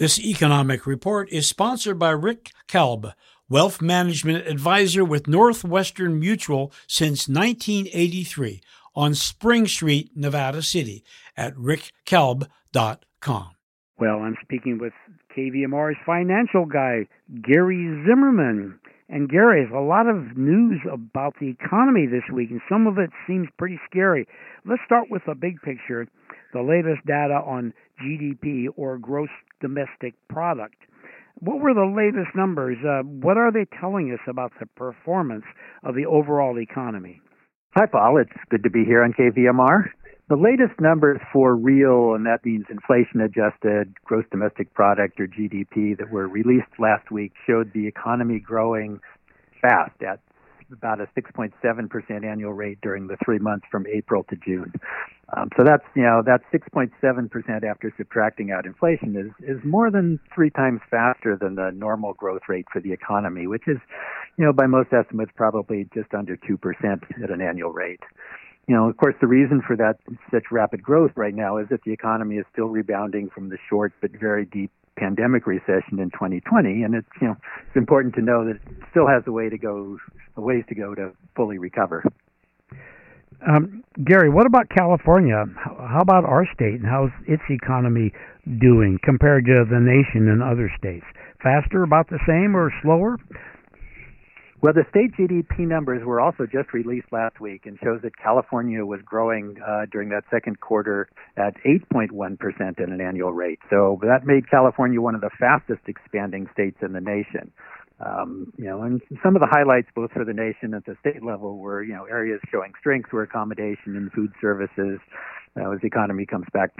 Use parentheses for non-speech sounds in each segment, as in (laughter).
This economic report is sponsored by Rick Kalb, wealth management advisor with Northwestern Mutual since 1983 on Spring Street, Nevada City at rickkalb.com. Well, I'm speaking with KVMR's financial guy, Gary Zimmerman. And Gary, there's a lot of news about the economy this week, and some of it seems pretty scary. Let's start with the big picture the latest data on GDP or gross domestic product. What were the latest numbers? Uh, what are they telling us about the performance of the overall economy? Hi, Paul. It's good to be here on KVMR. The latest numbers for real, and that means inflation adjusted gross domestic product or GDP, that were released last week showed the economy growing fast at about a 6.7% annual rate during the three months from April to June. Um, so that's you know that 6.7% after subtracting out inflation is is more than three times faster than the normal growth rate for the economy, which is you know by most estimates probably just under 2% at an annual rate. You know, of course, the reason for that such rapid growth right now is that the economy is still rebounding from the short but very deep pandemic recession in 2020, and it's you know it's important to know that it still has a way to go, a ways to go to fully recover. Um, Gary, what about California? How about our state, and how's its economy doing compared to the nation and other states? Faster, about the same, or slower? Well, the state GDP numbers were also just released last week and shows that California was growing uh, during that second quarter at 8.1% at an annual rate. So that made California one of the fastest expanding states in the nation. Um, you know, and some of the highlights, both for the nation at the state level, were you know areas showing strength were accommodation and food services. Uh, as the economy comes back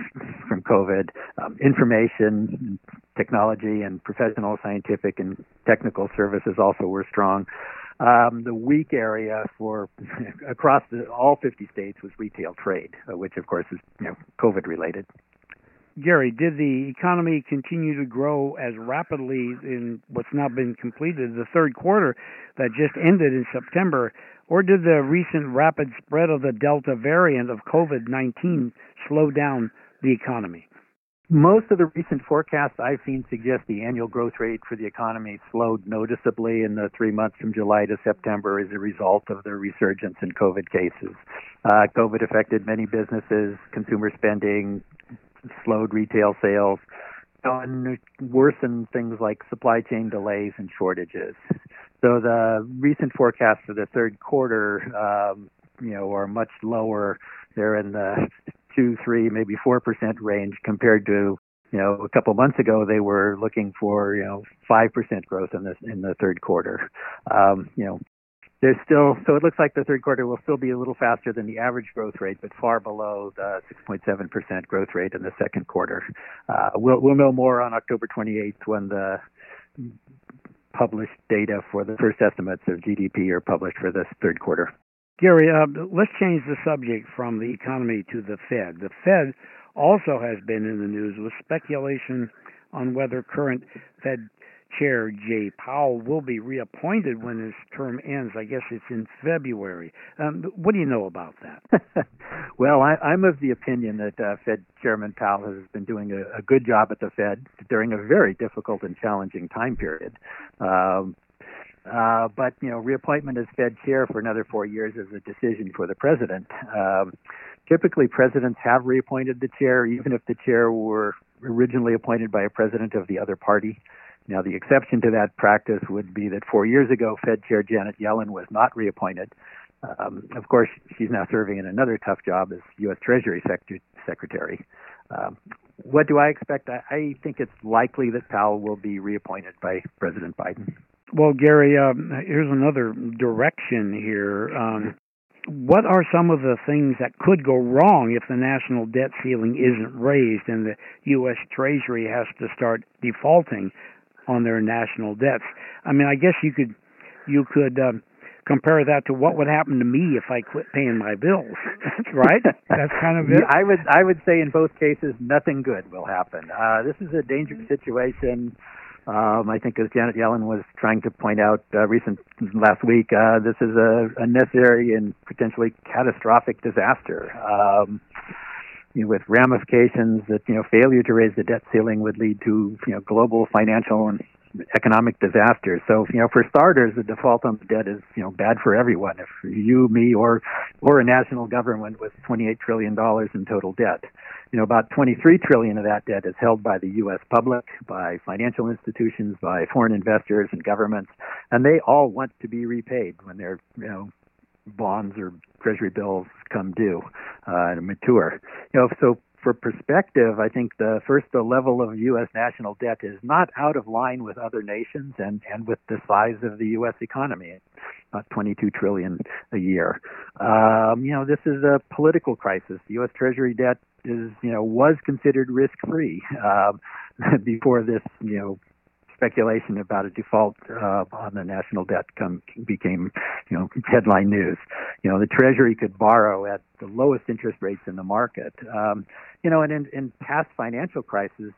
from COVID, um, information, technology, and professional, scientific, and technical services also were strong. Um, the weak area for (laughs) across the, all 50 states was retail trade, uh, which of course is you know COVID related. Gary, did the economy continue to grow as rapidly in what's now been completed, the third quarter that just ended in September, or did the recent rapid spread of the Delta variant of COVID 19 slow down the economy? Most of the recent forecasts I've seen suggest the annual growth rate for the economy slowed noticeably in the three months from July to September as a result of the resurgence in COVID cases. Uh, COVID affected many businesses, consumer spending, slowed retail sales, and worsened things like supply chain delays and shortages. So the recent forecasts for the third quarter, um, you know, are much lower. They're in the two, three, maybe four percent range compared to you know, a couple months ago they were looking for you know five percent growth in this in the third quarter. Um, you know, there's still so it looks like the third quarter will still be a little faster than the average growth rate, but far below the 6.7% growth rate in the second quarter. Uh, we'll we'll know more on October 28th when the published data for the first estimates of GDP are published for this third quarter. Gary, uh, let's change the subject from the economy to the Fed. The Fed also has been in the news with speculation on whether current Fed Chair Jay Powell will be reappointed when his term ends. I guess it's in February. Um, what do you know about that? (laughs) well, I, I'm of the opinion that uh, Fed Chairman Powell has been doing a, a good job at the Fed during a very difficult and challenging time period. Um, uh, but you know, reappointment as Fed chair for another four years is a decision for the president. Um, typically, presidents have reappointed the chair, even if the chair were originally appointed by a president of the other party. Now, the exception to that practice would be that four years ago, Fed Chair Janet Yellen was not reappointed. Um, of course, she's now serving in another tough job as U.S. Treasury Secretary. Um, what do I expect? I, I think it's likely that Powell will be reappointed by President Biden. Well, Gary, um, here's another direction here. Um, what are some of the things that could go wrong if the national debt ceiling isn't raised and the U.S. Treasury has to start defaulting on their national debts. I mean, I guess you could you could um, compare that to what would happen to me if I quit paying my bills, (laughs) right? That's kind of it. (laughs) I would I would say in both cases nothing good will happen. Uh, this is a dangerous situation. Um, I think, as Janet Yellen was trying to point out uh, recent last week, uh, this is a, a necessary and potentially catastrophic disaster. Um, you know, with ramifications that you know failure to raise the debt ceiling would lead to you know global financial and economic disaster. So, you know, for starters, the default on the debt is, you know, bad for everyone. If you, me, or or a national government with 28 trillion dollars in total debt, you know, about 23 trillion of that debt is held by the U.S. public, by financial institutions, by foreign investors and governments, and they all want to be repaid when their, you know, bonds or treasury bills come due uh, and mature. You know, so for perspective, I think the first the level of U.S. national debt is not out of line with other nations and and with the size of the U.S. economy, about 22 trillion a year. Um, you know, this is a political crisis. The U.S. Treasury debt is you know was considered risk free um, (laughs) before this you know speculation about a default uh, on the national debt come, became, you know, headline news. You know, the Treasury could borrow at the lowest interest rates in the market. Um, you know, and in, in past financial crises,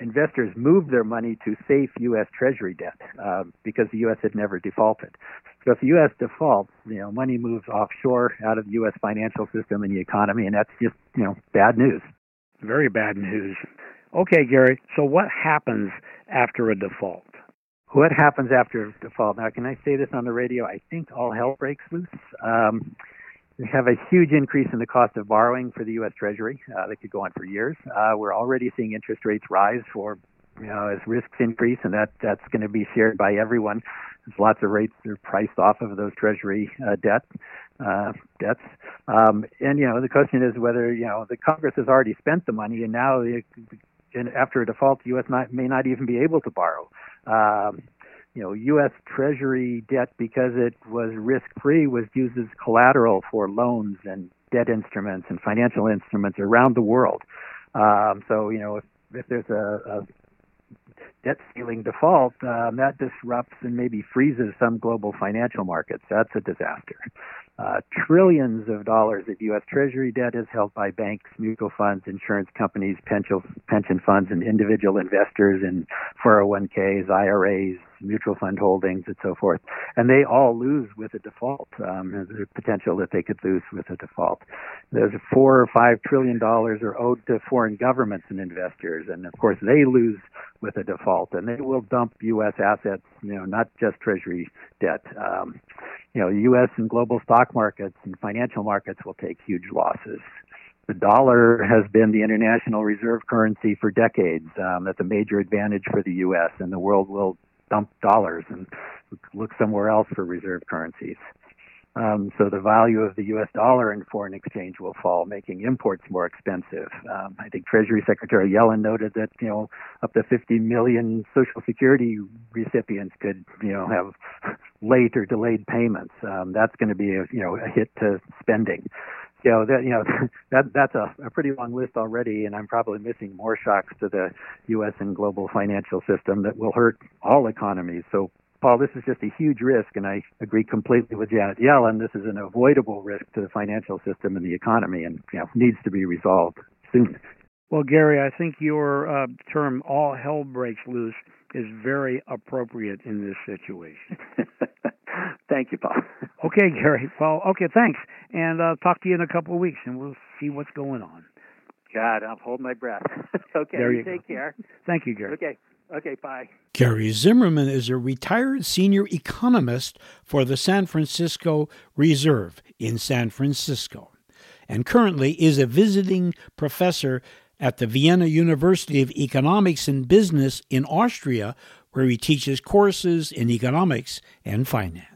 investors moved their money to safe U.S. Treasury debt uh, because the U.S. had never defaulted. So if the U.S. defaults, you know, money moves offshore out of the U.S. financial system and the economy, and that's just, you know, bad news. Very bad news. Okay, Gary. So what happens after a default? What happens after a default? Now, can I say this on the radio? I think all hell breaks loose. Um, we have a huge increase in the cost of borrowing for the U.S. Treasury. Uh, that could go on for years. Uh, we're already seeing interest rates rise for, you know, as risks increase, and that that's going to be shared by everyone. There's lots of rates that are priced off of those Treasury uh, debt uh, debts. Um, and you know, the question is whether you know the Congress has already spent the money, and now the, and after a default, the U.S. Not, may not even be able to borrow. Um, you know, U.S. Treasury debt, because it was risk-free, was used as collateral for loans and debt instruments and financial instruments around the world. Um, so, you know, if, if there's a, a debt ceiling default, um, that disrupts and maybe freezes some global financial markets. That's a disaster. Uh, trillions of dollars of U.S. Treasury debt is held by banks, mutual funds, insurance companies, pension, pension funds, and individual investors in 401ks, IRAs, mutual fund holdings, and so forth. And they all lose with a default. Um, there's a potential that they could lose with a default. There's four or five trillion dollars are owed to foreign governments and investors, and of course they lose with a default, and they will dump U.S. assets. You know, not just Treasury debt. Um, you know, U.S. and global stock markets and financial markets will take huge losses. The dollar has been the international reserve currency for decades. Um, that's a major advantage for the U.S. and the world will dump dollars and look somewhere else for reserve currencies. Um, so the value of the U.S. dollar in foreign exchange will fall, making imports more expensive. Um, I think Treasury Secretary Yellen noted that you know up to 50 million Social Security recipients could you know have (laughs) late or delayed payments. Um, that's going to be a you know a hit to spending. Know that you know (laughs) that that's a, a pretty long list already, and I'm probably missing more shocks to the U.S. and global financial system that will hurt all economies. So Paul, this is just a huge risk, and I agree completely with Janet Yellen. This is an avoidable risk to the financial system and the economy, and you know, needs to be resolved soon. Well, Gary, I think your uh, term "all hell breaks loose" is very appropriate in this situation. (laughs) Thank you, Paul. okay, Gary. Well, okay, thanks, and uh, talk to you in a couple of weeks, and we'll see what's going on. God, I'll hold my breath. (laughs) okay, take go. care. Thank you, Gary. Okay. Okay, bye. Gary Zimmerman is a retired senior economist for the San Francisco Reserve in San Francisco and currently is a visiting professor at the Vienna University of Economics and Business in Austria, where he teaches courses in economics and finance.